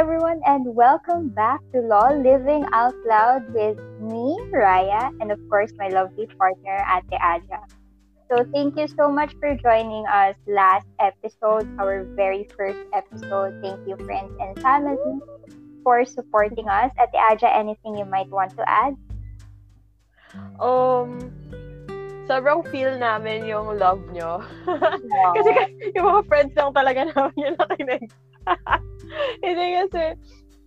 everyone, and welcome back to Law Living Out Loud with me, Raya, and of course, my lovely partner, Ate Aja. So, thank you so much for joining us last episode, our very first episode. Thank you, friends and family, for supporting us. Ate Aja, anything you might want to add? Um, sobrang feel namin yung love nyo. kasi yung mga friends lang talaga namin yung nakinig. Hindi kasi,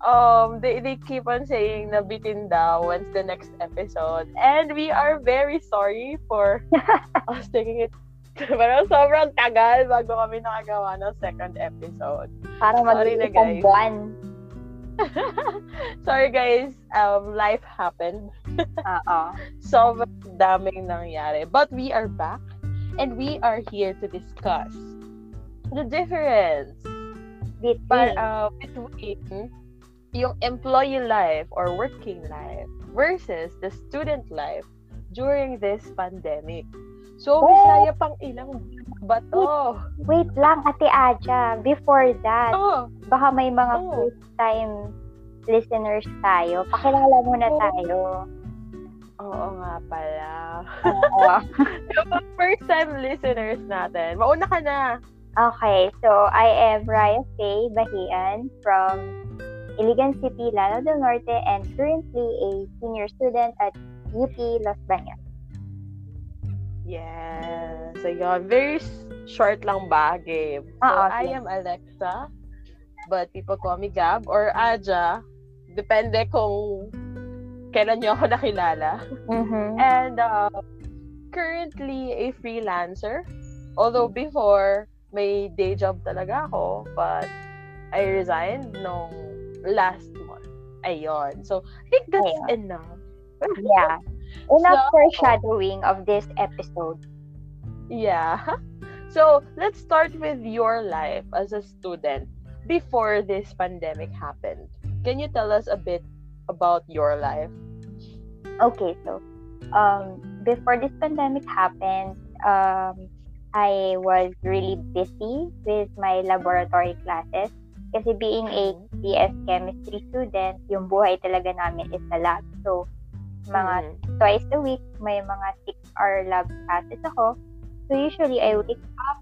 um, they, they keep on saying na bitin daw when's the next episode. And we are very sorry for us taking it pero sobrang tagal bago kami nakagawa ng second episode. Para Sorry na, guys. buwan. Sorry guys, um, life happened. Oo. Sobrang daming nangyari. But we are back and we are here to discuss the difference Between. but, uh, between yung employee life or working life versus the student life during this pandemic. So, Oh. Bisaya pang ilang ba to? Wait lang, Ate Aja. Before that, Oh, baka may mga Oh. first-time listeners tayo. Pakilala muna Oh. tayo. oo nga pala. Oo. yung mga first time listeners natin. Mauna ka na. Okay, so I am Raya Faye Bahian from Iligan City, Lanao del Norte, and currently a senior student at UP Los Baños. Yes. So, yun. Very short lang ba, game? So, Ah, I okay. am Alexa, but people call me Gab or Aja. Depende kung kailan niyo ako nakilala. Mm-hmm. And uh, currently a freelancer. Although before, may day job talaga ako, but I resigned nung last month. Ayun. So, I think that's Ayun. enough. Yeah. Enough So- foreshadowing of this episode. Yeah. So, let's start with your life as a student before this pandemic happened. Can you tell us a bit about your life? Okay, so um, before this pandemic happened, um, I was really busy with my laboratory classes. Kasi being a CS chemistry student, yung buhay talaga namin is sa lab. So, mga Mhm. twice a week, may mga 6-hour lab classes ako. So, usually, I wake up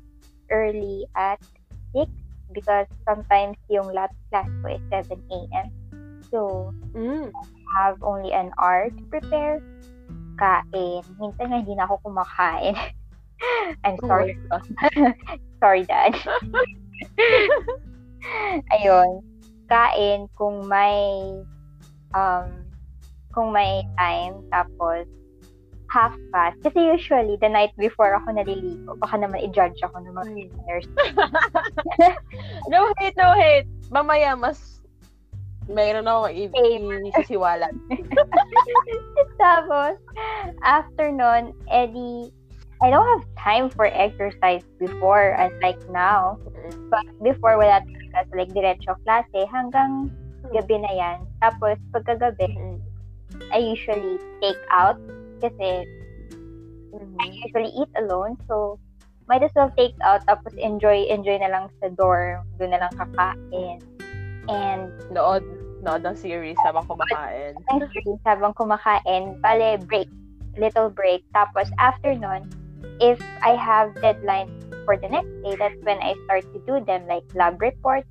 early at 6 because sometimes yung lab class ko is 7 a.m. So, Mm. have only an hour to prepare. Kain. Minsan nga hindi na ako kumakain. I'm sorry. sorry, Dad. Ayun. Kain kung may um kung may time tapos half past. Kasi usually, the night before ako naliligo, baka naman i-judge ako ng mga Mm. listeners. No hate, no hate. Mamaya mas mayroon ako isisiwalan. Tapos, after nun, edi, I don't have time for exercise before, unlike now. But before, wala talaga. So, like, diretso klase hanggang gabi na yan. Tapos, pagkagabi. I usually take out kasi. I usually eat alone. So, might as well take out tapos enjoy enjoy na lang sa dorm. Doon na lang kakain. And Nood, nood ng series habang kumakain. ang series habang kumakain, bale, break. Little break. Tapos, after nun, if I have deadlines for the next day, that's when I start to do them, like lab reports.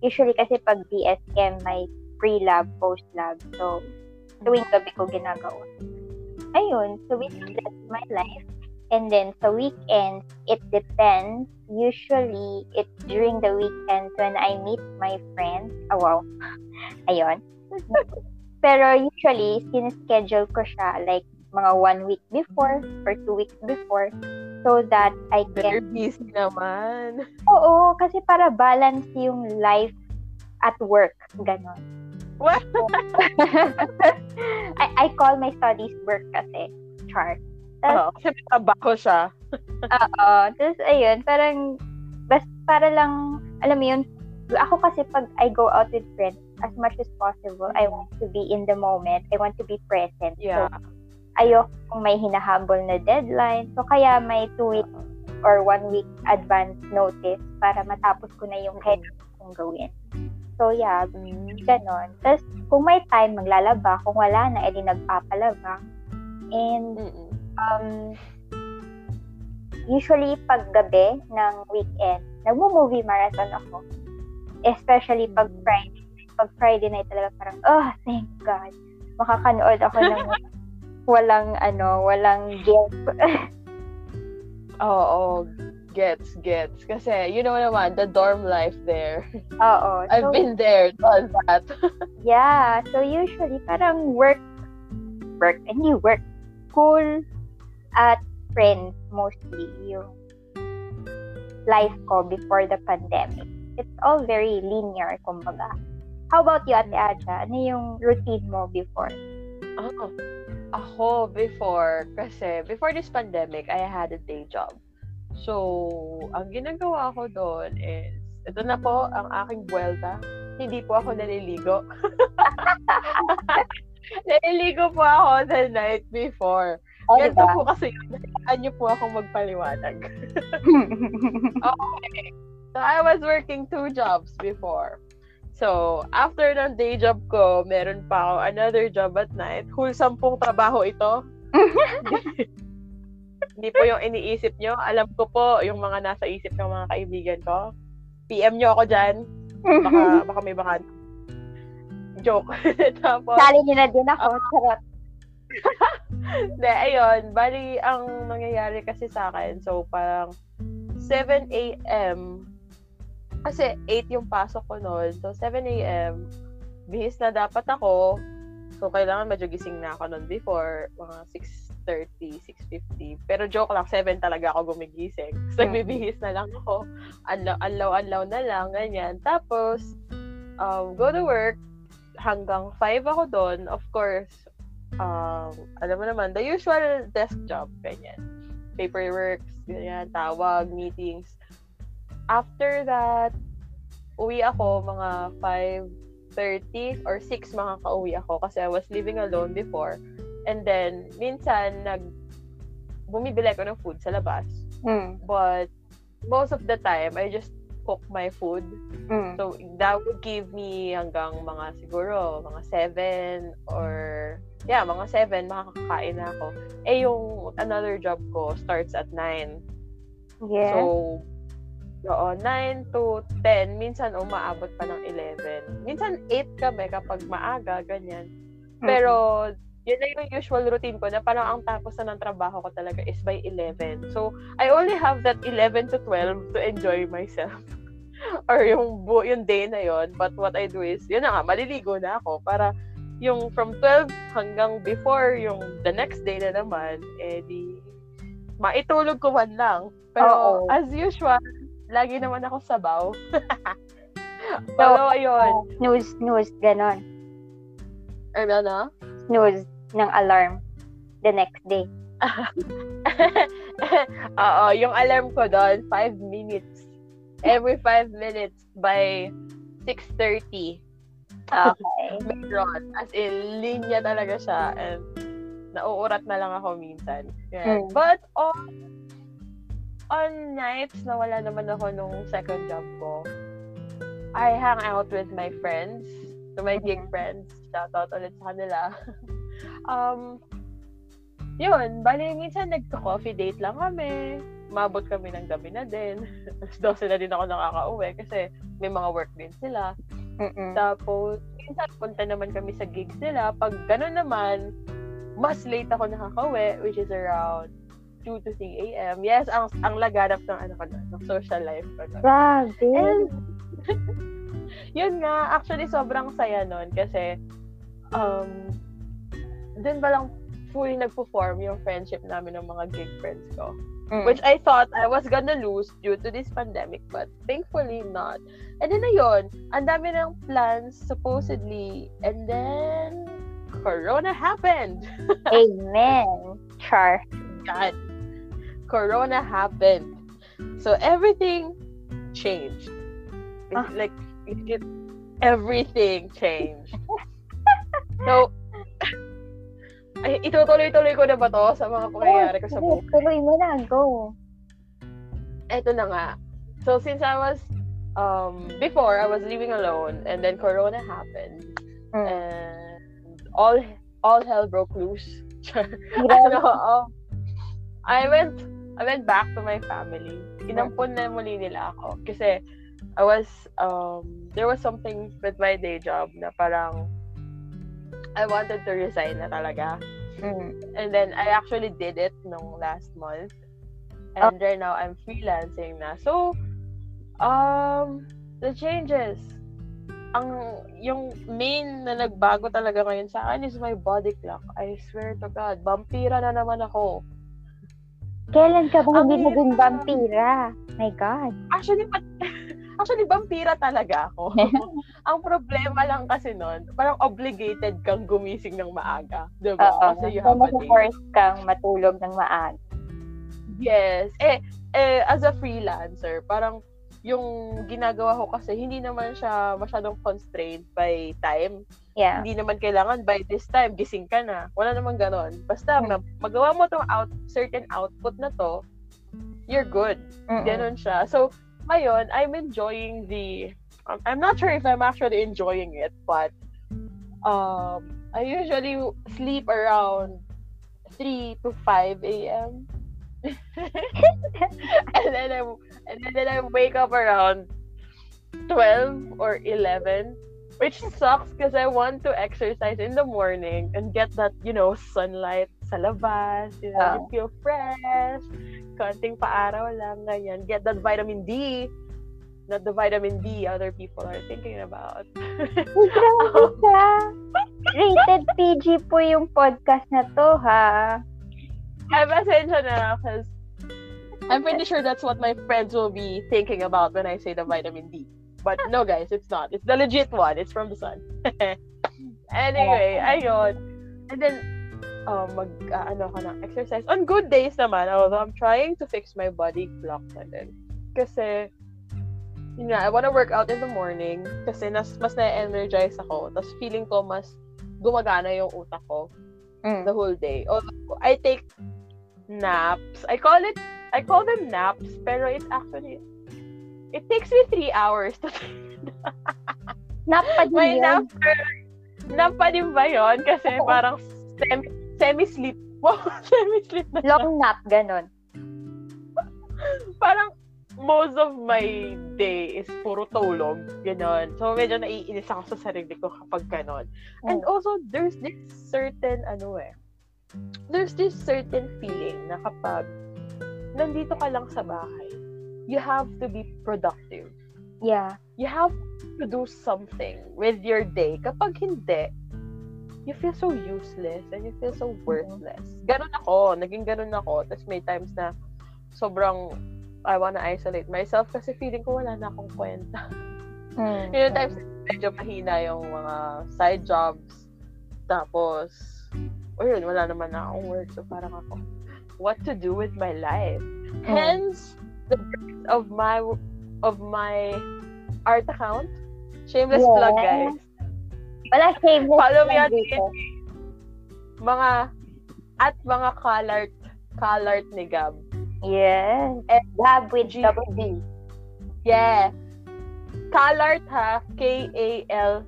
Usually kasi pag BS may pre-lab, post-lab. So, tuwing gabi ko ginagawa. Ayun. So, basically, that's my life. And then, sa weekends, it depends. Usually, it's during the weekends when I meet my friends. Oh, wow. Ayun. Pero usually, sineschedule ko siya like mga one week before or two weeks before so that I Very can... busy naman. Oo, kasi para balance yung life at work. Ganon. What? I, I call my studies work kasi. Char. Oo, kasi may trabaho siya. Oo. Tapos, ayun, parang, bas, para lang, alam mo yun, ako kasi pag I go out with friends, as much as possible, I want to be in the moment. I want to be present. Yeah. So, ayoko kung may hinahabol na deadline. So, kaya may two week or one week advance notice para matapos ko na yung Mm-mm. head kong gawin. So, yeah, ganon. Tapos, kung may time, maglalaba. Kung wala na, edi nagpapalaba. And, um, usually, pag gabi ng weekend, nagmo-movie marathon ako. Especially pag mm. Friday. Pag Friday night talaga parang, oh, thank God. Makakanood ako ng walang, ano, walang guilt. Oo, gets, gets. Kasi, you know naman, the dorm life there. Oo. I've so, been there, all that. yeah, so usually, parang work, work, and you work, school, at friends, mostly, yung life ko before the pandemic. It's all very linear, kumbaga. How about you, Ate Aja? Ano yung routine mo before? Oh, ako before, kasi before this pandemic, I had a day job. So, ang ginagawa ko doon is, ito na po ang aking buwelta. Hindi po ako naliligo. naliligo po ako the night before. Oh, Ganito diba? po kasi yun. niyo po akong magpaliwanag. okay. So, I was working two jobs before. So, after ng day job ko, meron pa ako another job at night. Wholesome pong trabaho ito. Hindi po yung iniisip nyo. Alam ko po yung mga nasa isip ng mga kaibigan ko. PM nyo ako dyan. Baka, baka may baka. Joke. Tapos, Sali nyo na din ako. Uh, Charot. Hindi, ayun. Bali, ang nangyayari kasi sa akin, so parang 7 a.m. Kasi 8 yung pasok ko noon. So, 7 a.m. Bihis na dapat ako. So, kailangan medyo gising na ako noon before. Mga 6.30, 6.50. Pero joke lang, 7 talaga ako gumigising. So, mm. nagbibihis na lang ako. Anlaw-anlaw na lang, ganyan. Tapos, um, go to work. Hanggang 5 ako doon. Of course, um, alam mo naman, the usual desk job, ganyan. Paperwork, ganyan, tawag, meetings after that, uwi ako mga 5.30 or 6 mga kauwi ako kasi I was living alone before. And then, minsan, nag bumibili ko ng food sa labas. Mm. But, most of the time, I just cook my food. Mm. So, that would give me hanggang mga siguro, mga 7 or, yeah, mga 7, makakakain na ako. Eh, yung another job ko starts at 9. Yeah. So, Oo, 9 to 10. Minsan umaabot pa ng 11. Minsan 8 kami kapag maaga, ganyan. Pero, yun na yung usual routine ko na parang ang tapos na ng trabaho ko talaga is by 11. So, I only have that 11 to 12 to enjoy myself. Or yung, bu- yung day na yon But what I do is, yun na nga, maliligo na ako para yung from 12 hanggang before yung the next day na naman, eh di maitulog ko man lang. Pero Oo. as usual, lagi naman ako sabaw. so, ayun. Snooze, snooze, ganon. Ano na? Snooze ng alarm the next day. Oo, yung alarm ko doon, 5 minutes. Every 5 minutes by 6.30. Okay. Meron. As in, linya talaga siya. And nauurat na lang ako minsan. Yeah. Hmm. But on on nights na wala naman ako nung second job ko, I hang out with my friends, to my gig mm-hmm. friends. Shout out ulit sa kanila. um, yun, bali minsan nagka-coffee date lang kami. Mabot kami ng gabi na din. Tapos 12 na din ako nakaka-uwi kasi may mga work din sila. Mm-mm. Tapos, minsan punta naman kami sa gigs nila. Pag gano'n naman, mas late ako nakaka-uwi, which is around 2 to 3 a.m. Yes, ang ang laganap ng ano ko na, ng social life ko na. Grabe. And, yun nga, actually sobrang saya nun kasi um, dun ba lang fully nagpo-form yung friendship namin ng mga gig friends ko. Mm. Which I thought I was gonna lose due to this pandemic, but thankfully not. And then ayun, ang dami ng plans supposedly, and then Corona happened. Amen. Char. God. Corona happened. So everything changed. Ah. like it, everything changed. so ay, itutuloy-tuloy ko na ba to sa mga pangyayari ko sa buhay? Tuloy mo na, go. Eto na nga. So, since I was um, before I was living alone, and then Corona happened, Mm. and all all hell broke loose. Grabe. ano, um, I went I went back to my family. Inampun na muli nila ako kasi I was um there was something with my day job na parang I wanted to resign na talaga. Mm. And then I actually did it nung last month. And right now I'm freelancing na. So um the changes ang yung main na nagbago talaga ngayon sa akin is my body clock. I swear to God, vampira na naman ako. Kailan ka ba hindi naging vampira? My God. Actually, pa- actually, vampira talaga ako. ang problema lang kasi nun, parang obligated kang gumising ng maaga. Diba? Oo. Kasi you So, have day. force kang matulog ng maaga. Yes. Eh, eh, as a freelancer, parang yung ginagawa ko kasi hindi naman siya masyadong constrained by time. Yeah. Hindi naman kailangan by this time gising ka na. Wala naman ganon. Basta Hmm. ma- magawa mo tong out certain output na to, you're good. Mm-mm. Ganon siya. So, ngayon, I'm enjoying the um, I'm not sure if I'm actually enjoying it, but um I usually sleep around 3 to 5 a.m. and then I and then I wake up around 12 or 11 which sucks because I want to exercise in the morning and get that, you know, sunlight sa labas, you know, Ah. you feel fresh, konting paaraw lang, ganyan. Get that vitamin D, not the vitamin D other people are thinking about. Ka. Rated PG po yung podcast na to, ha? Ay, pasensya na because I'm pretty sure that's what my friends will be thinking about when I say the vitamin D. But no, guys, it's not. It's the legit one. It's from the sun. anyway, ayun. And then, um, mag, uh, ano ka ng exercise. On good days naman, although I'm trying to fix my body clock na din. Kasi, yun nga, I wanna work out in the morning kasi nas, mas na-energize ako. Tapos feeling ko mas gumagana yung utak ko Mm. the whole day. Although I take naps. I call it I call them naps, pero it's actually it takes me three hours to Nap pa din My yun. nap nap pa din ba yun? Kasi parang semi, semi-sleep. Wow, semi-sleep na. Long nap, ganon. Parang most of my day is puro tulog. Ganon. So, medyo naiinis ako sa sarili ko kapag ganon. And also, there's this certain, ano eh, there's this certain feeling na kapag nandito ka lang sa bahay, you have to be productive. Yeah. You have to do something with your day. Kapag hindi, you feel so useless and you feel so worthless. Ganon ako. Naging ganon ako. Tapos may times na sobrang I wanna isolate myself kasi feeling ko wala na akong kwenta. Mm. Yung times medyo mahina yung mga side jobs. Tapos, o yun, wala naman na akong work. So parang ako, what to do with my life? Hence, the birth of my of my art account. Shameless Yeah. plug, guys. Wala shameless Follow me on. Mga at mga colart colart ni Gab. Yes. And Gab with G- double D. Yeah. Colart ha. K-A-L-A-R-T.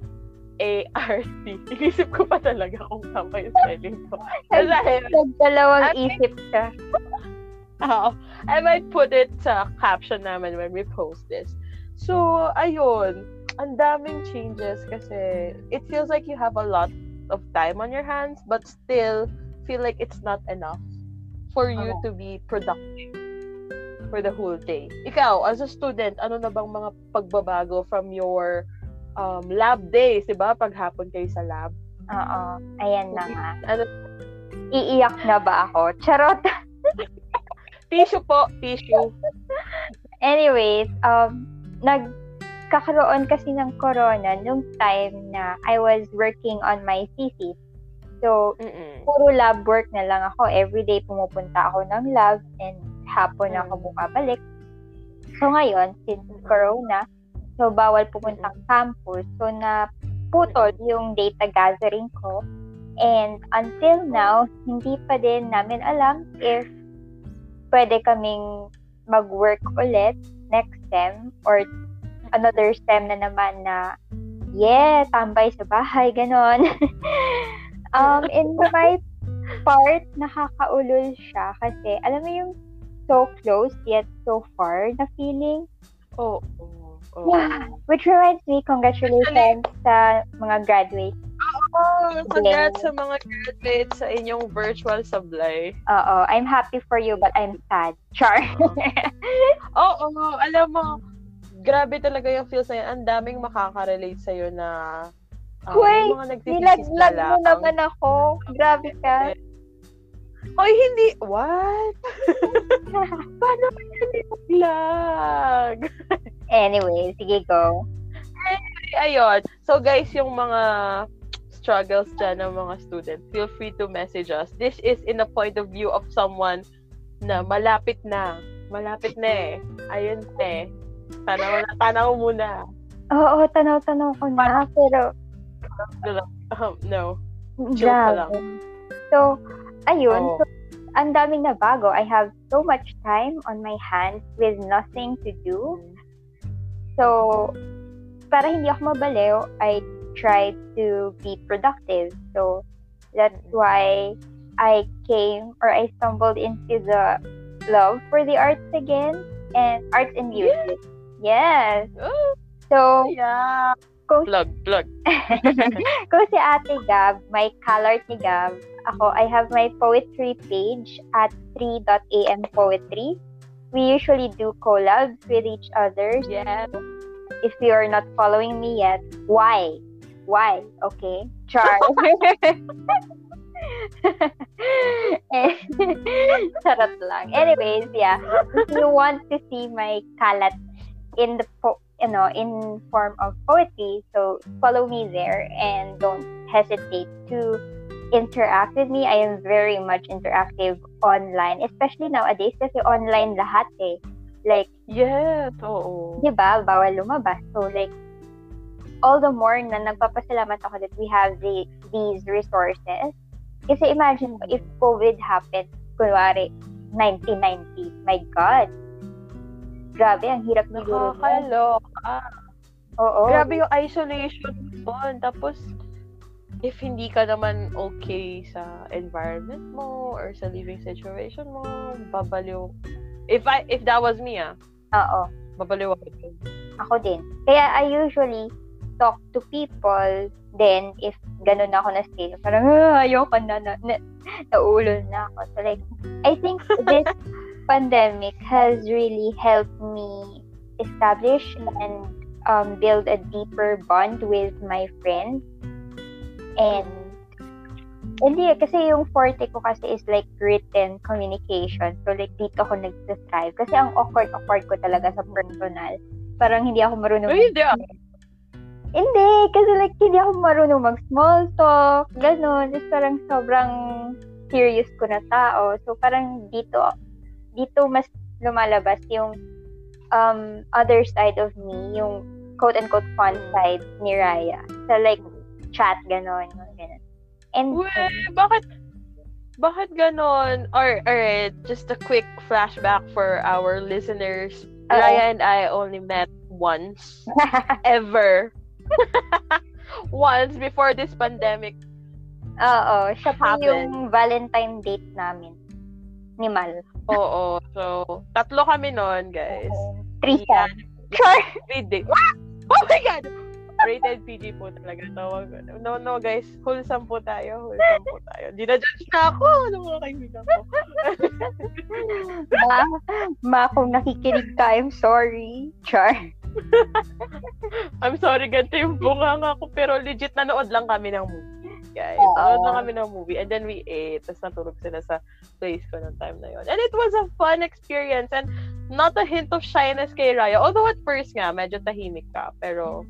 Inisip ko pa talaga kung tama yung spelling ko. Dahil, Nagdalawang I- isip ka. Oo. I might put it sa caption namin when we post this. So, ayun. Ang daming changes kasi it feels like you have a lot of time on your hands but still feel like it's not enough for you Oo. to be productive for the whole day. Ikaw, as a student, ano na bang mga pagbabago from your um, lab days, di ba? Paghapon kayo sa lab. Oo. Ayan na nga. Ano, Iiyak na ba ako? Charot. Tissue po, tissue. Anyways, um, nagkakaroon kasi ng corona nung time na I was working on my thesis. So, Mm-mm. puro lab work na lang ako. Everyday pumupunta ako ng lab and hapon Mm. ako bumabalik. So, ngayon, since corona, so bawal pumuntang campus. So, na putol yung data gathering ko. And until now, hindi pa din namin alam if pwede kaming mag-work ulit next sem or another STEM na naman na, yeah, tambay sa bahay, ganon. um, in my part, nakakaulol siya kasi, alam mo yung so close yet so far na feeling? Oo. Oh, oh, Yeah. Which reminds me, congratulations sa mga graduates. Oh, congrats sa mga graduates sa inyong virtual sablay. Oo, I'm happy for you but I'm sad. Char. Oo, oh, alam mo, grabe talaga yung feel sa'yo. Ang daming makaka-relate sa'yo na uh, Uy, yung mga nagtitisis na Nilaglag mo naman ako. Grabe ka. Oy, hindi. What? Paano ka nilaglag? Anyway, sige go. Ayun. So guys, yung mga struggles dyan ng mga students, feel free to message us. This is in the point of view of someone na malapit na. Malapit na eh. Ayun eh. Tanaw na, tanaw muna. Oo, tanaw-tanaw ko na. Pero, Um, no. Joke lang. So, ayun. Oo. So, ang daming na bago. I have so much time on my hands with nothing to do. So, para hindi ako mabaliw, I tried to be productive. So, that's mm-hmm. why I came or I stumbled into the love for the arts again and arts and music. Yes. Oh, So, yeah. kung, Plug, plug. kung si Ate Gab, may color ni Gab, ako, I have my poetry page at 3.am poetry. We usually do collabs with each other. Yeah. if you are not following me yet, why? Why? Okay. Char. Charot lang. Anyways, yeah. If you want to see my kalat in the po- you know, in form of poetry, so follow me there and don't hesitate to interact with me. I am very much interactive online, especially nowadays kasi online lahat eh. Like Yes, oo. di ba, bawal lumabas. So, like, all the more na nagpapasalamat ako that we have the, these resources. Kasi imagine mo, if COVID happened, kunwari, 1990, my God. Grabe, ang hirap ni Guru. Nakakaloka. Oo. Grabe yung isolation doon. Tapos, if hindi ka naman okay sa environment mo or sa living situation mo, babaliw. If I if that was me, ah, Oo. babaliw ako. Ako din. Kaya I usually talk to people then if ganun na ako na state, parang ah, ayoko na, na, na naulol na ako. So like, I think this pandemic has really helped me establish and um, build a deeper bond with my friends. And hindi eh, kasi yung forte ko kasi is like written communication. So like dito ako nag-strive. Kasi ang awkward-awkward ko talaga sa personal. Parang hindi ako marunong Ay, hindi ah. Hindi, kasi like, hindi ako marunong mag-small talk, gano'n. Just parang sobrang serious ko na tao. So, parang dito, dito mas lumalabas yung um, other side of me, yung quote-unquote fun side ni Raya. So, like, chat, gano'n, gano'n. And, Uwe, bakit bakit ganon? Or, alright, just a quick flashback for our listeners. Oo. Raya and I only met once. Ever. once before this pandemic. oo, siya po Happened. yung Valentine date namin ni Mal. Oo. So, tatlo kami noon, guys. Three Yeah. Sure. Three days. Oh my God! Rated PG po talaga. Tawag. No, no, guys. Wholesome po tayo. Wholesome po tayo. Di na judge na ako. Ano mga kaibigan ko? Ma, ma, kung nakikinig ka, I'm sorry. Char. I'm sorry, ganito yung bunganga ko. Pero legit nanood lang kami ng movie. Guys, Oo. nanood lang kami ng movie. And then we ate. Tapos natulog sila sa place ko ng time na yon. And it was a fun experience. And not a hint of shyness kay Raya. Although at first nga, medyo tahimik ka. Pero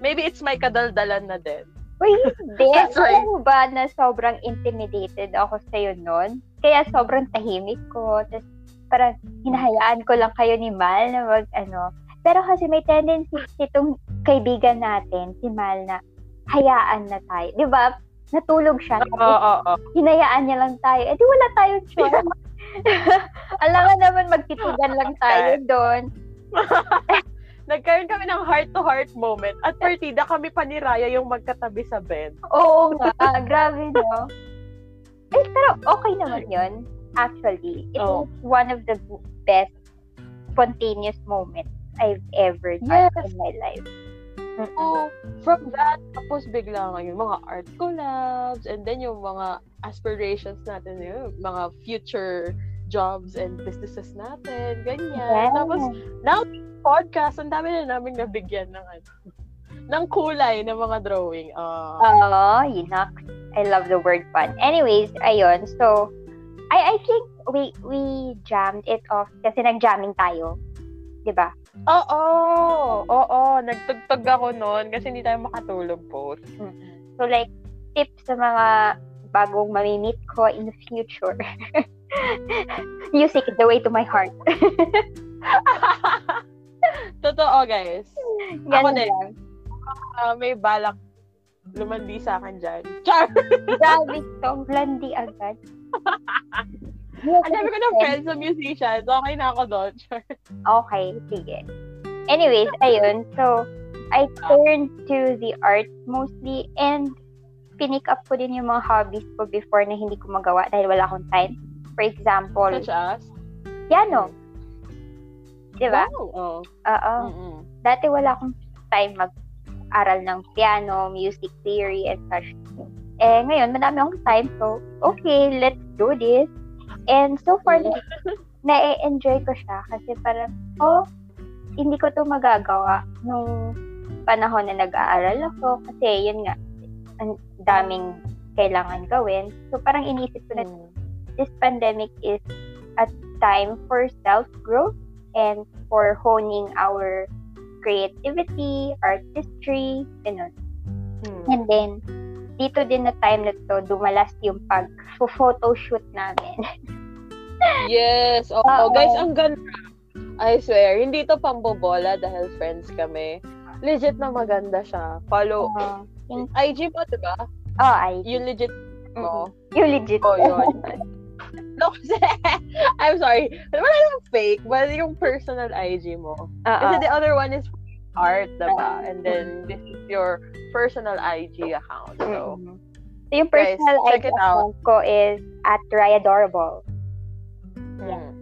maybe it's my kadaldalan na din. Uy, hindi. Alam mo ba na sobrang intimidated ako sa'yo noon? Kaya sobrang tahimik ko. Tapos parang hinahayaan ko lang kayo ni Mal na wag ano. Pero kasi may tendency itong kaibigan natin, si Mal, na hayaan na tayo. Di ba? Natulog siya. Oo, oo, oo. Hinayaan niya lang tayo. Eh di wala tayong choice. Alam nga naman magtitigan lang tayo doon. nagkaroon kami ng heart-to-heart moment at partida kami pa ni Raya yung magkatabi sa bed. Oo nga, grabe no. Eh, pero okay naman yun. Actually, it Oh. was one of the best spontaneous moments I've ever done Yes. in my life. Mm-mm. So, from that, tapos bigla nga yung mga art collabs and then yung mga aspirations natin, yung mga future jobs and businesses natin, ganyan. Yes. Tapos, now, podcast, ang dami na namin nabigyan ng ano, ng kulay ng mga drawing. Uh, Oh, yinak. I love the word fun. Anyways, ayun. So, I I think we we jammed it off kasi nag-jamming tayo. 'Di ba? Oo, oo, nagtugtog ako noon kasi hindi tayo makatulog both. So like tips sa mga bagong mamimit ko in the future. Music is the way to my heart. Totoo, guys. Ganun din. lang. Ah, may balak lumandi sa akin dyan. Char! Grabe to, blondie agad. Ang dami ko ng friends na musicians. Okay na ako doon. Okay, sige. Anyways, ayun. So, I turned to the art mostly and pinick up ko din yung mga hobbies ko before na hindi ko magawa dahil wala akong time. For example, Such as? piano. Diba? Wow. Oh. Oo. Mm-mm. Dati wala akong time mag-aral ng piano, music theory, and such. Eh, ngayon, madami akong time. So, okay, let's do this. And so far, Mm. na-enjoy ko siya kasi parang, oh, hindi ko to magagawa nung panahon na nag-aaral ako kasi yun nga, ang daming kailangan gawin. So parang inisip ko na Mm. this pandemic is a time for self-growth and for honing our creativity, artistry, ganun. Mm. And then, dito din na time na to, dumalas yung pag-photoshoot namin. Yes. Oo. Oo. Guys, ang ganda. I swear, hindi to pambobola dahil friends kami. Legit na maganda siya. Follow. Uh, yung, IG mo, diba? oh, I, Yung legit mo. yung legit. Oh, yun. No, kasi, I'm sorry. Wala lang fake, but yung personal IG mo. Oo. Kasi the other one is art, diba? Uh-uh. And then, this is your personal IG account. So, Mm-mm. So, yung personal Guys, out. account ko is at Ryadorable. mm.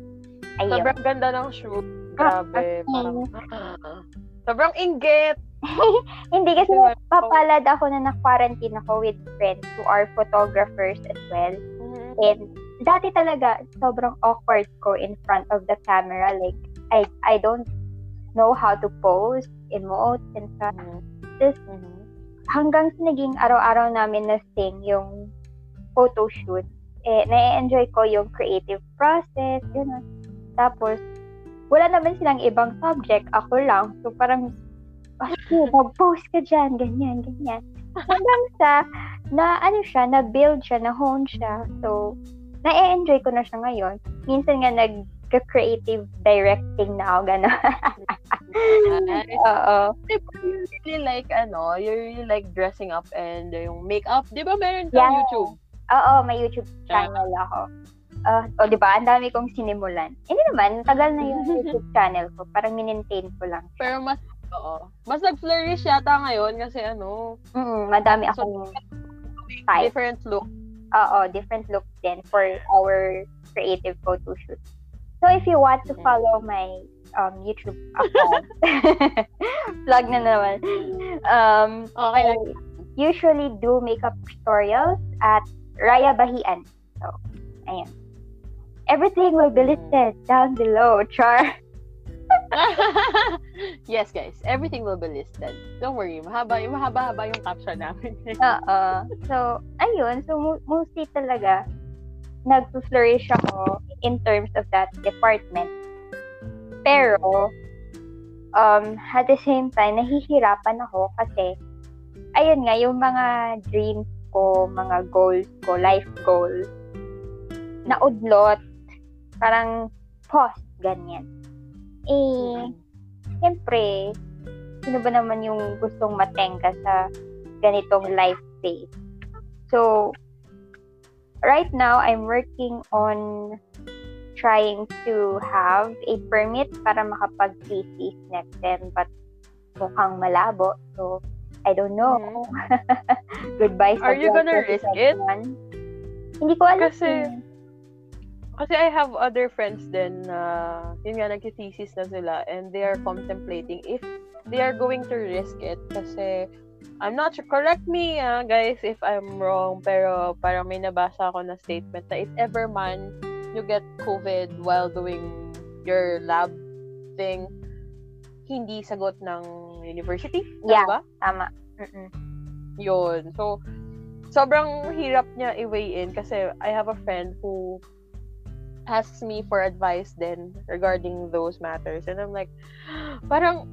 Ayun. sobrang ganda ng shoot. Grabe. Ah, Parang, ah, sobrang inggit. Hindi kasi papalad ako na na-quarantine ako with friends who are photographers as well. Mhm. And dati talaga, sobrang awkward ko in front of the camera. Like, I I don't know how to pose, emote, and. Tapos, Mhm. hanggang naging araw-araw namin na sing yung photo shoot, eh, na-enjoy ko yung creative process, gano'n. Tapos, wala naman silang ibang subject, ako lang. So, parang, okay, mag-post ka dyan, ganyan, ganyan. Hanggang sa, na, ano siya, na-build siya, na-hone siya. So, na-enjoy ko na siya ngayon. Minsan nga, nag-creative directing na ako, gano'n. Oo. you really like, ano, you really like dressing up and yung makeup. Di ba meron kang Yeah. YouTube? Oo, may YouTube channel ako. Ah, o di ba? Ang dami kong sinimulan. Hindi naman, tagal na yung YouTube channel ko. Parang minintain ko lang. Pero mas, oo. Mas nag-flourish yata ngayon kasi ano, Mm, madami So, akong type. different look. Oo, different looks din for our creative photo shoot. So if you want to follow my um, YouTube account, plug na naman. Um, Okay lang. Usually do makeup tutorials at Raya Bahian. So, ayun. Everything will be listed down below, Char. yes, guys. Everything will be listed. Don't worry. Mahaba, mahaba-haba yung caption namin. Oo. So, ayun. So, mo- mostly talaga, nag-flourish ako in terms of that department. Pero, um, at the same time, nahihirapan ako kasi, ayun nga, yung mga dreams ko, mga goals ko, life goals, naudlot, parang pause, ganyan. Eh, siyempre, sino ba naman yung gustong matenga sa ganitong life phase? So, right now, I'm working on trying to have a permit para makapag-thesis next sem but mukhang malabo. So, I don't know. Mm-hmm. Goodbye Are you gonna risk it? Hindi ko alam. Kasi, kasi I have other friends din na, uh, yun nga, nag-thesis na sila and they are contemplating if they are going to risk it kasi I'm not sure. Correct me, uh, guys, if I'm wrong. Pero parang may nabasa ako na statement na if ever man you get COVID while doing your lab thing, hindi sagot ng university. Yeah, ba? tama. Mm-mm. Yun. So, sobrang hirap niya i-weigh in kasi I have a friend who asks me for advice then regarding those matters. And I'm like, parang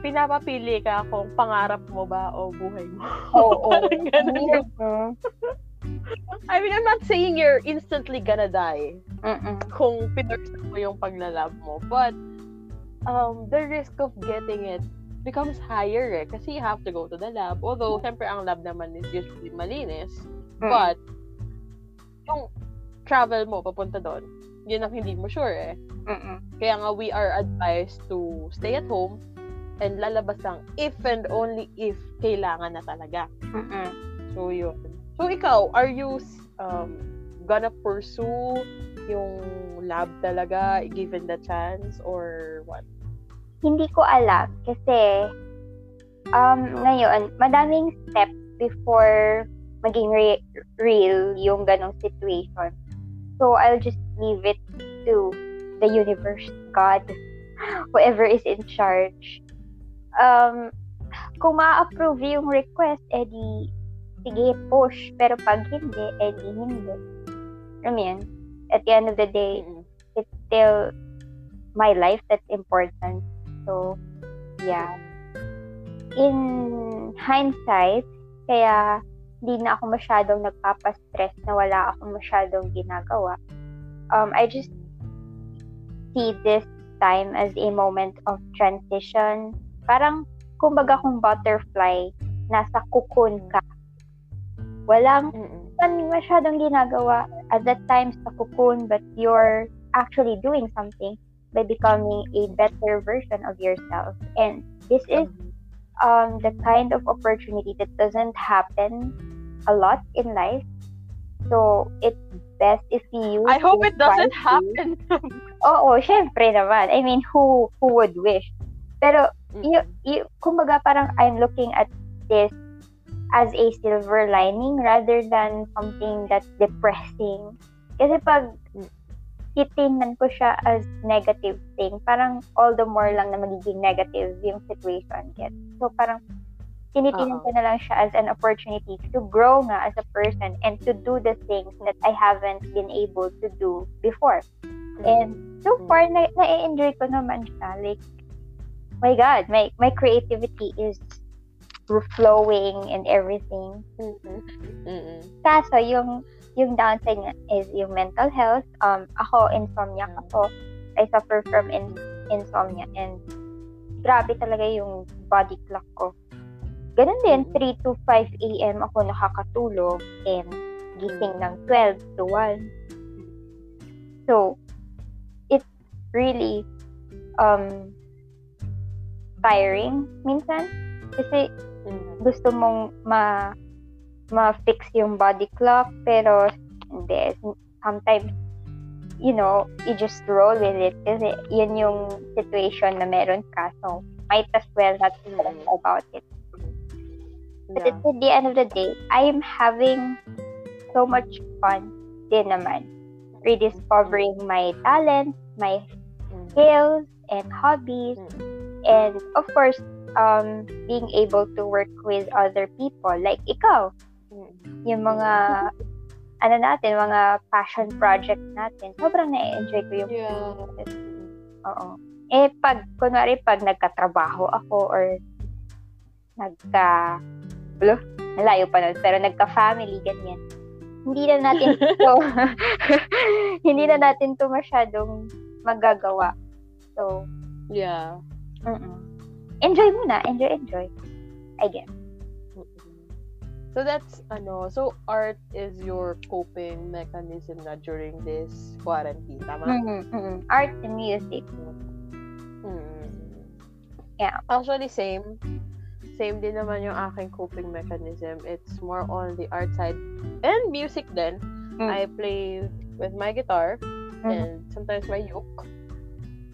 pinapapili ka kung pangarap mo ba o buhay mo. Oo. Oh, oh. I mean, I'm not saying you're instantly gonna die Mm-mm. kung pinursa mo yung paglalab mo. But, um, the risk of getting it becomes higher eh. Kasi you have to go to the lab. Although, siyempre, ang lab naman is usually malinis. Mm. But, yung travel mo papunta doon, yun ang hindi mo sure eh. Mm-mm. Kaya nga, we are advised to stay at home and lalabas lang if and only if kailangan na talaga. Mm-mm. So, yun. So, ikaw, are you um, gonna pursue yung lab talaga given the chance or what? Hindi ko alam kasi um, ngayon, madaming steps before maging re- real yung ganong situation. So, I'll just leave it to the universe, God, whoever is in charge um, kung ma-approve yung request, edi, sige, push. Pero pag hindi, edi, hindi. I mean, at the end of the day, mm-hmm. it's still my life that's important. So, yeah. In hindsight, kaya hindi na ako masyadong nagpapastress na wala akong masyadong ginagawa. Um, I just see this time as a moment of transition Parang, kumbaga kung butterfly, nasa cocoon ka. Walang, mm masyadong ginagawa at that time sa cocoon, but you're actually doing something by becoming a better version of yourself. And this is um, the kind of opportunity that doesn't happen a lot in life. So, it's best if you I hope it doesn't happen. Oo, syempre naman. I mean, who who would wish? Pero you, you, kumbaga parang I'm looking at this as a silver lining rather than something that's depressing. Kasi pag titingnan ko siya as negative thing, parang all the more lang na magiging negative yung situation gets. So parang tinitingnan ko na lang siya as an opportunity to grow nga as a person and to do the things that I haven't been able to do before. And so far, na- na-enjoy ko naman siya. Like, my God, my my creativity is flowing and everything. Mm-hmm. Mm-hmm. Kaso, yung, yung downside is yung mental health. Um, ako, insomnia ako. I suffer from in, insomnia and grabe talaga yung body clock ko. Ganun din, 3 to 5 a.m. ako nakakatulog and gising ng 12 to 1. So, it's really um, tiring minsan. Kasi mm. gusto mong ma ma-fix yung body clock pero hindi. Sometimes, you know, you just roll with it kasi yun yung situation na meron ka. So, might as well not stress mm. about it. But yeah. at the end of the day, I am having so much fun din naman. Rediscovering my talents, my mm. skills, and hobbies. And of course um being able to work with other people like ikaw yung mga ano natin mga passion project natin sobrang na-enjoy ko yung yeah. oo eh pag kunwari pag nagkatrabaho ako or nagka blo, malayo pa nun, pero nagka-family, ganyan. Hindi na natin to, hindi na natin to masyadong magagawa. So, yeah. Mm-mm. Enjoy muna. Enjoy, enjoy. I guess. So that's ano, so art is your coping mechanism na during this quarantine, tama? Mm-hmm, mm-hmm. Art and music. Mm. Yeah. Actually, same. Same din naman yung aking coping mechanism. It's more on the art side and music then. Mm. I play with my guitar Mm. and sometimes my uke.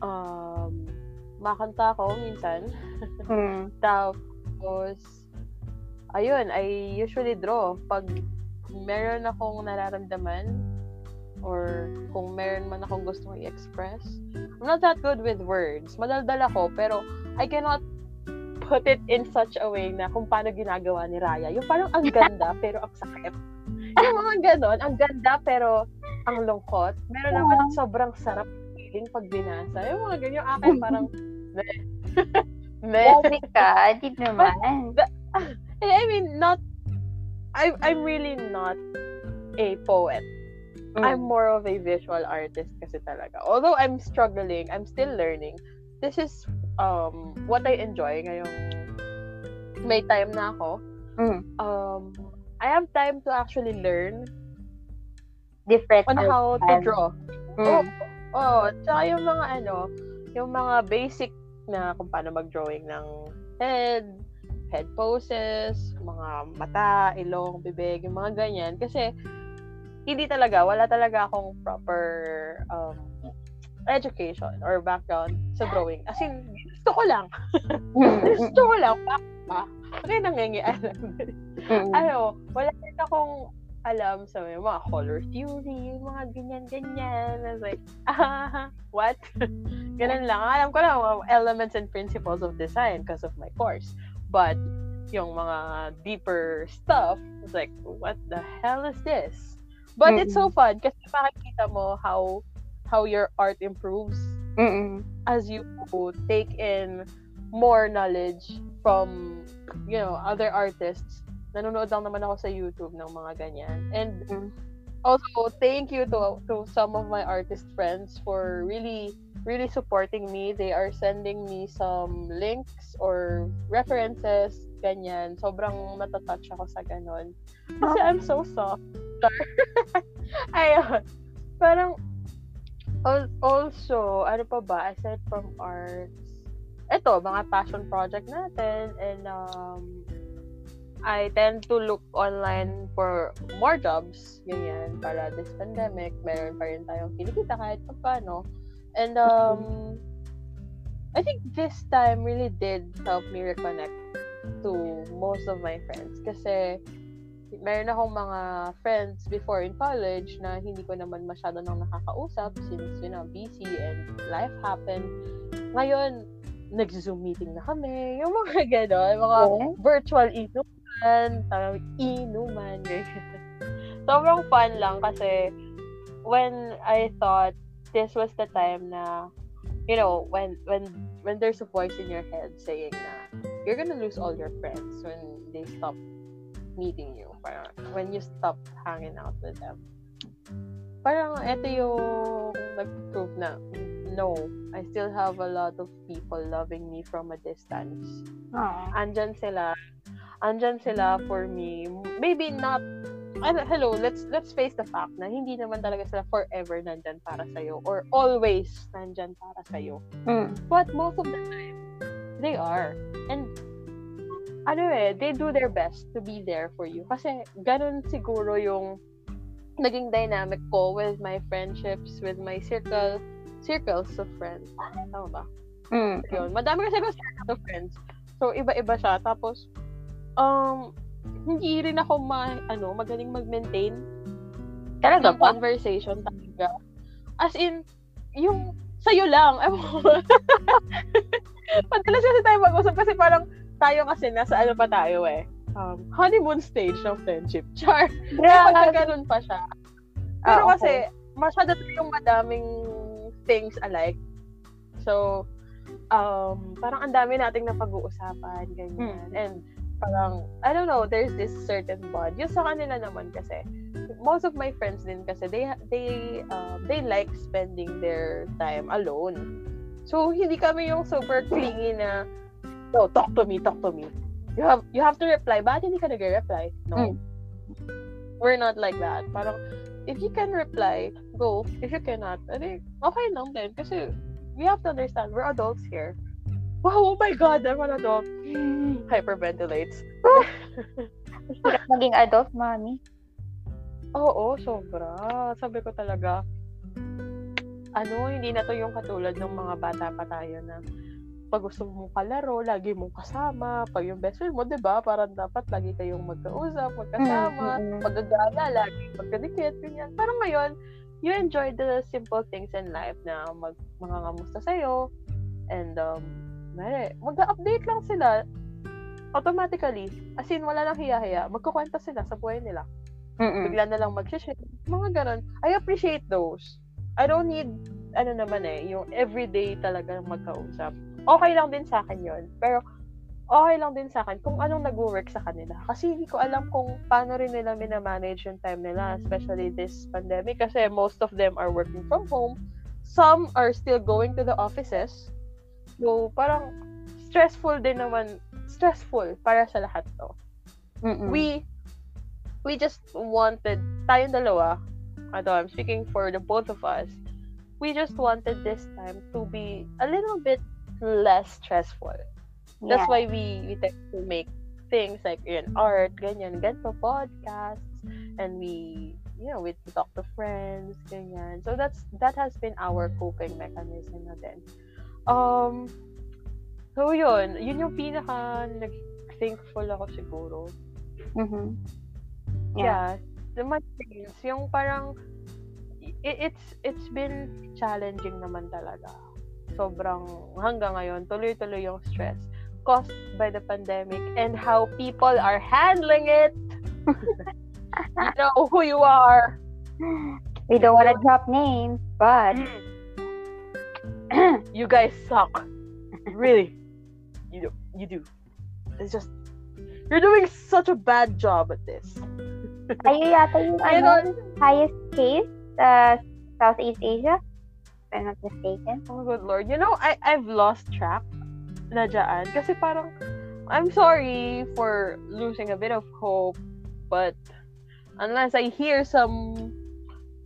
Um, makanta ako minsan. Mm. Tapos, ayun, I usually draw. Pag meron akong nararamdaman or kung meron man akong gusto i-express. I'm not that good with words. Madaldal ako, pero I cannot put it in such a way na kung paano ginagawa ni Raya. Yung parang ang ganda, pero ang sakit. Yung mga ganon, ang ganda, pero ang lungkot. Meron naman ang sobrang sarap feeling pag binasa. Yung mga ganyan, yung akin parang. Grabe ka, di naman. Eh, I mean, not, I, I'm really not a poet. I'm Mm. more of a visual artist kasi talaga. Although I'm struggling, I'm still learning. This is um what I enjoy ngayong may time na ako. Mm. Um, I have time to actually learn Different on how to draw. Mm. Oh, tsaka yung mga ano, yung mga basic na kung paano mag-drawing ng head, head poses, mga mata, ilong, bibig, yung mga ganyan. Kasi, hindi talaga, wala talaga akong proper um, education or background sa drawing. As in, gusto ko lang. gusto ko lang. Bakit ba? Okay, nangyayari. Ano, wala rin akong alam sa may mga color theory, mga ganyan-ganyan. I was like, ah, what? Ganun lang. Alam ko lang mga elements and principles of design because of my course. But, yung mga deeper stuff, it's like, what the hell is this? But it's so fun kasi makikita mo how how your art improves Mm-mm. as you take in more knowledge from you know other artists nanonood lang naman ako sa YouTube ng mga ganyan. And Mm. also thank you to to some of my artist friends for really really supporting me. They are sending me some links or references ganyan. Sobrang natatouch ako sa ganon kasi I'm so soft. Ayun. Parang al- also ano pa ba? Aside from arts eto mga passion project natin and um I tend to look online for more jobs ganyan para this pandemic meron pa rin tayong kinikita kahit pa paano and um I think this time really did help me reconnect to most of my friends kasi meron akong mga friends before in college na hindi ko naman masyado nang nakakausap since, you know, busy and life happened. Ngayon, nag-zoom meeting na kami. Yung mga gano'n, mga Okay. virtual inuman, tawag inuman. Sobrang fun lang kasi when I thought this was the time na you know, when when when there's a voice in your head saying na you're gonna lose all your friends when they stop meeting you. Parang when you stop hanging out with them. Parang ito yung nag-prove na no, I still have a lot of people loving me from a distance. Aw. Andyan sila. Andyan sila for me. Maybe not ano, hello, let's let's face the fact na hindi naman talaga sila forever nandyan para sa'yo or always nandyan para sa'yo. Mm. But most of the time, they are. And, ano eh, they do their best to be there for you. Kasi, ganun siguro yung naging dynamic ko with my friendships, with my circle, circles of friends. Tama ba? Mm. Yun. Madami kasi ako circle of friends. So, iba-iba siya. Tapos, um, hindi rin ako ma, ano, magaling mag-maintain Talaga ng ba? conversation talaga. As in, yung sa'yo lang. Madalas kasi tayo mag-usap kasi parang tayo kasi nasa ano pa tayo eh. Um, honeymoon stage ng friendship. Char. May pagka ganun pa siya. Pero Ah, kasi, okay. masyado tayong madaming things alike. So, um, parang ang dami nating napag-uusapan, ganyan. Mm. And parang, I don't know, there's this certain bond. Yung sa kanila naman kasi, most of my friends din kasi, they, they, um, they like spending their time alone. So, hindi kami yung super clingy na, no, talk to me, talk to me. you have you have to reply. Bakit hindi ka nag-reply? No. Mm. We're not like that. Parang, if you can reply, go. If you cannot, edi, okay lang din. Kasi, we have to understand, we're adults here. Wow, oh my God, I'm an adult. Hyperventilates. Hirap maging adult, mami. Oo, sobra. Sabi ko talaga, ano, hindi na to yung katulad ng mga bata pa tayo na pag gusto mong kalaro, lagi mong kasama. Pag yung best friend mo, di ba? Parang dapat lagi kayong magkausap, magkasama, Mm-mm. magagala, lagi magkadikit, ganyan. Parang ngayon, you enjoy the simple things in life na mag, mga ngamusta sa'yo. And, um, mare, mag-update lang sila automatically. As in, wala lang hiya-hiya. Magkukwenta sila sa buhay nila Mm-mm. bigla na lang mag-share. Mga ganun. I appreciate those. I don't need, ano naman eh, yung everyday talaga magkausap. Okay lang din sa akin yun. Pero, okay lang din sa akin kung anong nag-work sa kanila. Kasi hindi ko alam kung paano rin nila minamanage yung time nila, especially this pandemic. Kasi most of them are working from home. Some are still going to the offices. So, parang stressful din naman. Stressful para sa lahat to Mm-mm. we we just wanted tayong dalawa ano, I'm speaking for the both of us we just wanted this time to be a little bit less stressful that's Yeah. why we we tend to make things like yun, art ganyan ganito podcasts and we you know we talk to friends ganyan so that's that has been our coping mechanism na din um so yun yun yung pinaka nag thankful ako siguro Mhm. yeah, the materials, yung parang i- it's it's been challenging naman talaga. Sobrang hanggang ngayon tuloy-tuloy yung stress caused by the pandemic and how people are handling it. you know who you are. We don't want to drop names, but you guys suck. Really. You do. You do. It's just you're doing such a bad job at this. kayo yata yung You ano, know, highest case sa Southeast Asia. If I'm not mistaken. Oh, good lord. You know, I, I've lost track na dyan. Kasi parang, I'm sorry for losing a bit of hope, but unless I hear some,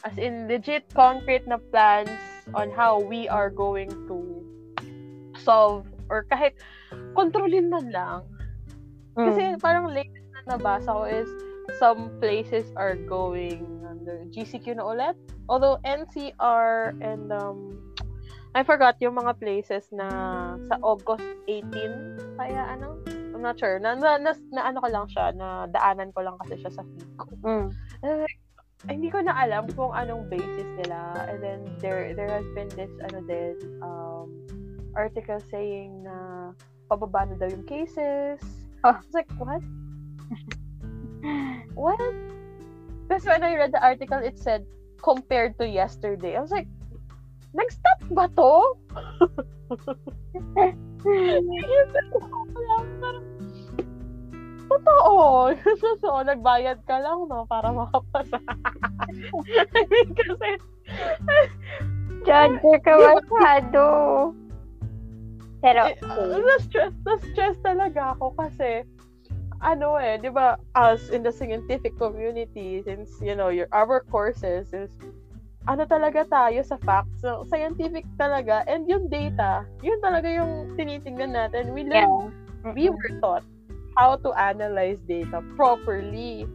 as in legit concrete na plans on how we are going to solve, or kahit kontrolin man lang. Kasi Mm. parang latest na nabasa ko is some places are going under GCQ na ulit. Although NCR and um I forgot yung mga places na sa August 18 kaya ano I'm not sure. Na, na, na, na ano ko lang siya, na daanan ko lang kasi siya sa feed ko. Mm. Eh, hindi ko na alam kung anong basis nila. And then there there has been this ano din um article saying na pababa na daw yung cases. Oh. I was like, what? what? Because when I read the article, it said compared to yesterday. I was like, nag-stop ba to? Parang, Totoo. Totoo. Nagbayad ka lang, no? Para makapasa. I mean, kasi, Judger ka masyado. Pero, eh, na-stress, na-stress talaga ako kasi, ano eh, di ba, us in the scientific community, since, you know, your, our courses is, ano talaga tayo sa facts. So, scientific talaga. And yung data, yun talaga yung tinitingnan natin. We yeah. learn, we were taught how to analyze data properly.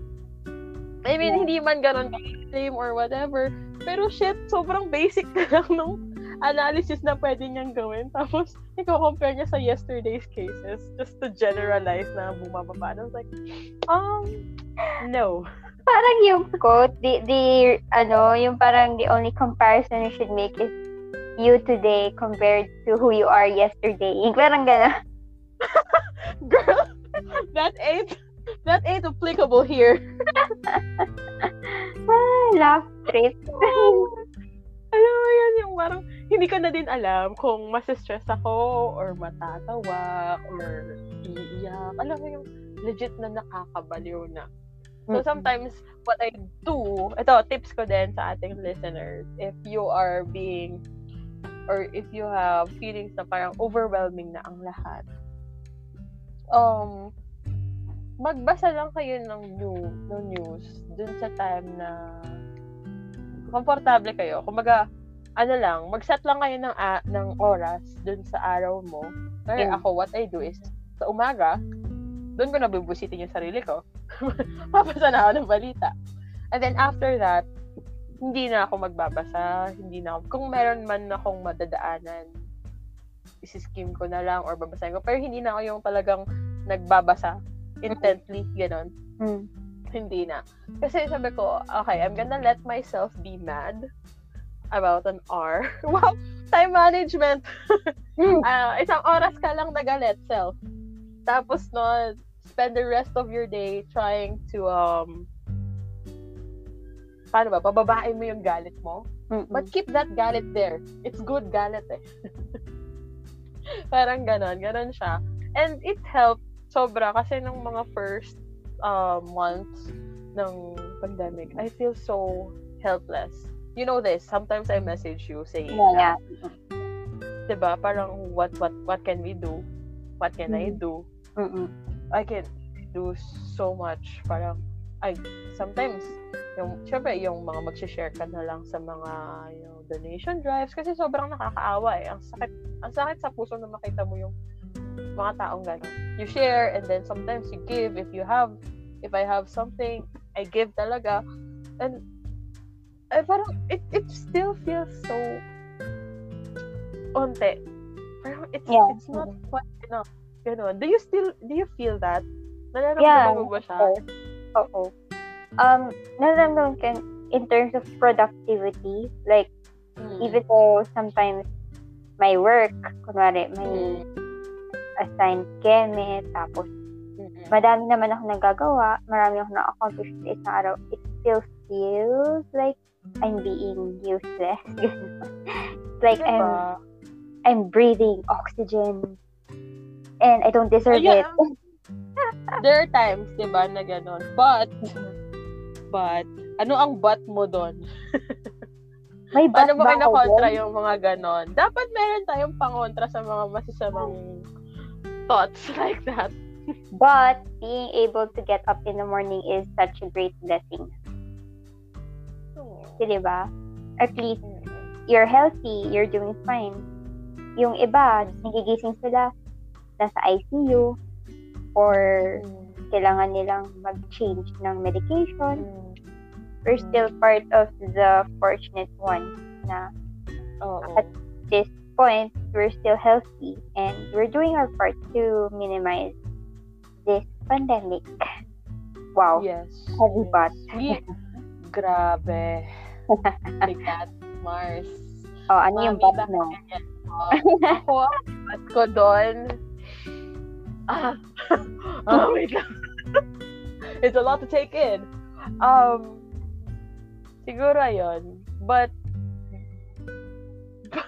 I mean, Yeah. hindi man ganun ka-extreme or whatever. Pero shit, sobrang basic na lang nung analysis na pwede niyang gawin. Tapos, i-compare niya sa yesterday's cases just to generalize na bumababa. And I was like, um, no. Parang yung quote, the, the, ano, yung parang the only comparison you should make is you today compared to who you are yesterday. Yung parang gano'n. Girl, that ain't, that ain't applicable here. Ah, laugh trip. alam mo yan, yung parang, hindi ko na din alam kung masistress ako, or matatawa, or iiyak. Alam mo yung legit na nakakabaliw na. So, sometimes, what I do, ito, tips ko din sa ating listeners, if you are being, or if you have feelings na parang overwhelming na ang lahat, um, magbasa lang kayo ng new, ng news dun sa time na komportable kayo. Kumbaga, ano lang, mag-set lang kayo ng, uh, ng oras dun sa araw mo. Kaya Yeah. ako, what I do is, sa umaga, dun ko nabibusitin yung sarili ko. Papasa na ako ng balita. And then after that, hindi na ako magbabasa, hindi na ako, kung meron man akong madadaanan, isiskim ko na lang or babasahin ko. Pero hindi na ako yung talagang nagbabasa intently, ganon. Mm. Hindi na. Kasi sabi ko, okay, I'm gonna let myself be mad about an hour. wow! Time management! Mm. Ah, isang oras ka lang nagalit self. Tapos no, spend the rest of your day trying to, um, paano ba, pababain mo yung galit mo. Mm-mm. But keep that galit there. It's good galit eh. Parang ganon, ganon siya. And it helped sobra kasi nung mga first um, months ng pandemic, I feel so helpless. You know this, sometimes I message you saying, yeah, yeah. na, diba, parang what, what, what can we do? What can I Mhm. do? Mm-mm. I can do so much. Parang, I, sometimes, yung, syempre, yung mga mag-share ka na lang sa mga yung donation drives kasi sobrang nakakaawa eh. Ang sakit, ang sakit sa puso na makita mo yung mga taong gano'n. You share and then sometimes you give if you have, if I have something, I give talaga. And, eh, parang, it, it still feels so onte. Parang, it's, Yeah. it's not quite enough. Ganon. Do you still, do you feel that? Yeah. Nararamdaman mo ba siya? Oo. Oo. Um, nararamdaman ko in terms of productivity, like, Mm. even though sometimes my work, kunwari, may Mm. assigned keme, tapos Mm-mm. madami naman ako nagagawa, marami ako na-accomplish sa isang araw, it still feels like I'm being useless. It's like I'm Diba? I'm breathing oxygen and I don't deserve Ayun, it. There are times, di ba, na gano'n. But, but, ano ang but mo doon? May but Paano mo kinakontra yung mga ganon? Dapat meron tayong pangontra sa mga masasamang thoughts like that. But being able to get up in the morning is such a great blessing. Di ba? At least you're healthy, you're doing fine. Yung iba, nagigising sila, nasa ICU, or kailangan nilang mag-change ng medication. We're still part of the fortunate ones na Oo. at this point, we're still healthy and we're doing our part to minimize this pandemic. Wow. Yes. Heavy yes. butt. Ye- Grabe. Bigat, Mars. Oh, ano yung Mami, bakit mo? Oh, ako, butt ko doon. Ah. oh, wait lang. It's a lot to take in. Um, siguro yun. But,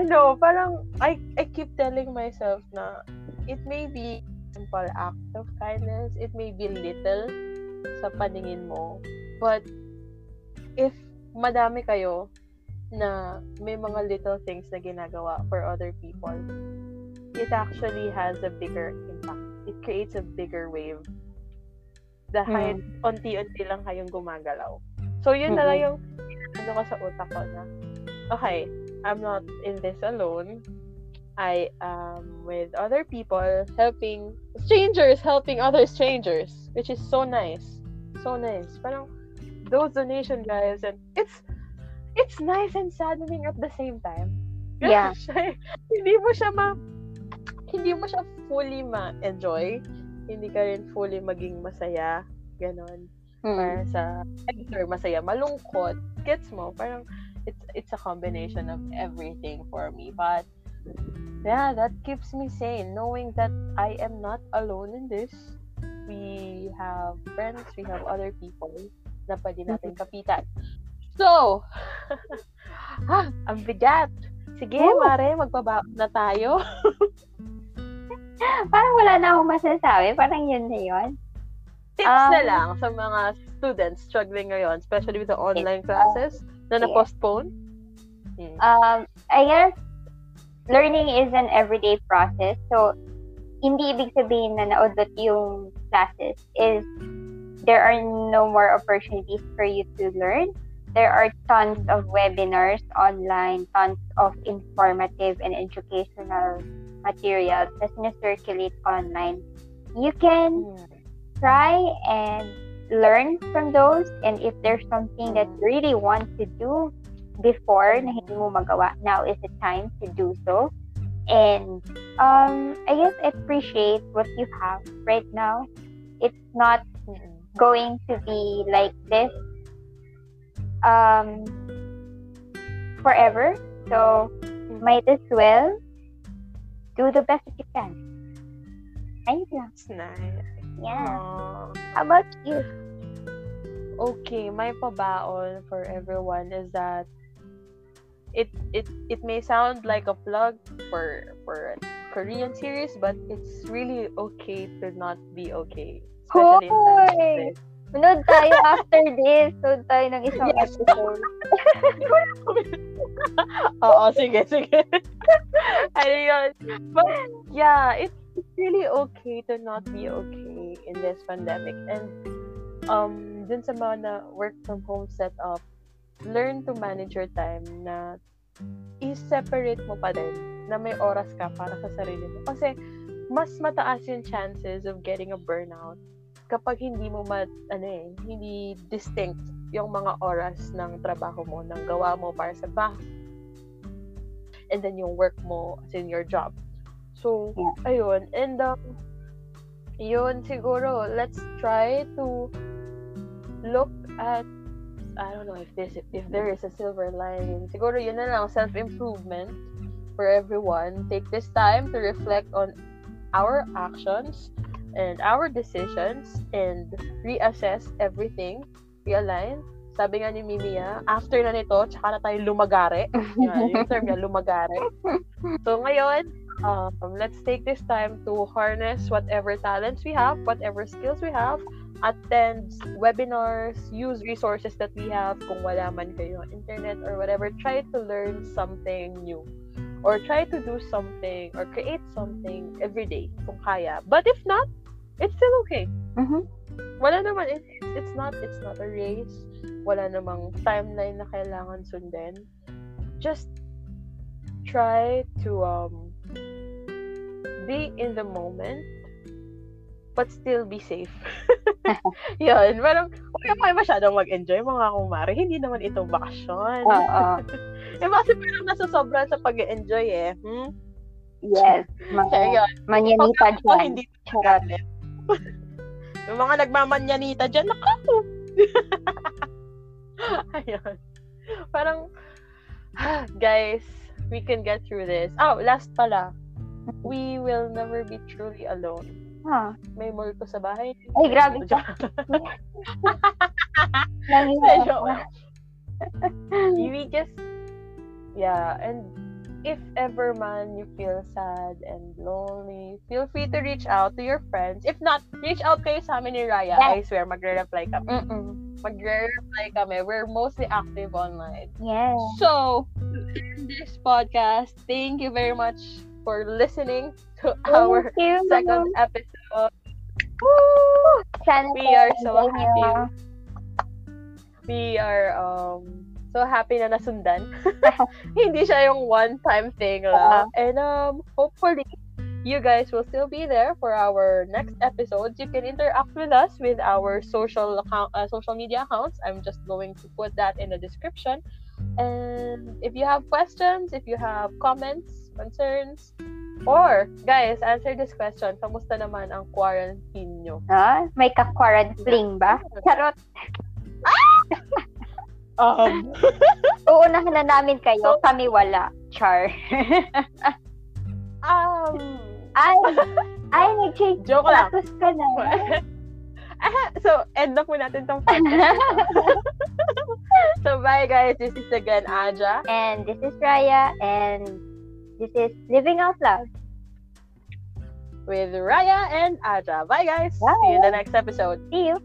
ano, parang, I, I keep telling myself na it may be simple act of kindness, it may be little sa paningin mo, but if madami kayo na may mga little things na ginagawa for other people, it actually has a bigger impact. It creates a bigger wave. Dahil unti-unti lang kayong gumagalaw. So, yun na lang yung ano ko sa utak ko na, okay, I'm not in this alone. I am with other people helping strangers helping other strangers, which is so nice. So nice. Parang those donation drives and it's it's nice and saddening at the same time. Yeah. Siya- hindi mo siya ma hindi mo siya fully ma-enjoy. Hindi ka rin fully maging masaya. Ganon. Para Mm. sa or masaya, malungkot. Gets mo? Parang it's it's a combination of everything for me. But yeah, that keeps me sane knowing that I am not alone in this. We have friends, we have other people na pwede natin kapitan. So, ah, ang bigat. Sige, Woo! Mare, magbabaon na tayo. Parang wala na akong masasabi. Parang yun na yun. Tips Um, na lang sa mga students struggling ngayon, especially with the online classes na na-postpone. Hmm. Um, I guess learning is an everyday process. So, hindi ibig sabihin na naudot yung classes is there are no more opportunities for you to learn. There are tons of webinars online, tons of informative and educational materials that circulate online. You can try and learn from those and if there's something that you really want to do before na hindi mo magawa, now is the time to do so. And um, I guess appreciate what you have right now. It's not going to be like this um, forever. So might as well do the best you can. Ayun lang. That's nice. Yeah. Aww. How about you? Okay, my pabaon for everyone is that it it it may sound like a plug for for a Korean series, but it's really okay to not be okay. Especially in times like Hoy! this. Manood tayo after this. Manood tayo ng isang Yes. episode. Oo, sige, sige. ano yun? But, yeah, it's it's really okay to not be okay in this pandemic. And, um, dun sa mga na work from home setup, learn to manage your time na i-separate mo pa din na may oras ka para sa sarili mo. Kasi, mas mataas yung chances of getting a burnout kapag hindi mo ma, ano eh, hindi distinct yung mga oras ng trabaho mo, ng gawa mo para sa bahay. And then yung work mo as in your job. So, ayun. And um, yun siguro, let's try to look at I don't know if this if there is a silver lining. Siguro yun na lang self-improvement for everyone. Take this time to reflect on our actions and our decisions and reassess everything, realign. Sabi nga ni Mimiya, after na nito, tsaka na tayo lumagare. Yan, yung term niya, lumagare. So ngayon, um, let's take this time to harness whatever talents we have, whatever skills we have, attend webinars, use resources that we have kung wala man kayo internet or whatever. Try to learn something new. Or try to do something or create something every day kung kaya. But if not, it's still okay. Mhm. Wala naman, it, it's not, it's not a race. Wala namang timeline na kailangan sundin. Just try to um be in the moment but still be safe. Yun, parang huwag ka kayo masyadong mag-enjoy mga kumare. Hindi naman ito bakasyon. Oo. eh, kasi parang nasasobra sa pag-enjoy eh. Hmm? Yes. Mga yun. manyanita dyan. hindi magalit. Yung mga nagmamanyanita dyan, nakaku. Ayun. Parang, guys, we can get through this. Oh, last pala. We will never be truly alone. Ah. May multo sa bahay. Ay, grabe Nangyayari. we just, yeah, and if ever man you feel sad and lonely, feel free to reach out to your friends. If not, reach out kayo sa amin ni Raya. I swear, magre-reply kami. Mm-mm. Magre-reply kami. We're mostly active online. Yes. So, in this podcast, thank you very much for listening to our you. second episode. Woo! We are so happy. We are um so happy na nasundan. Hindi siya yung one-time thing lang. And um hopefully you guys will still be there for our next episodes. You can interact with us with our social account, uh, social media accounts. I'm just going to put that in the description. And if you have questions, if you have comments, concerns, or guys, answer this question. Kamusta naman ang quarantine nyo? Ah, may ka-quarantine ba? Charot. Um, Uunahan na namin kayo. So- Kami wala. Char. um, ay, ay, nag-change Joke lang. ka na. Ah, so, end na po natin tong podcast. so, bye guys. This is again Aja. and this is Raya, and this is Living Out Loud. with Raya and Aja. Bye guys. Bye. See you in the next episode. See you.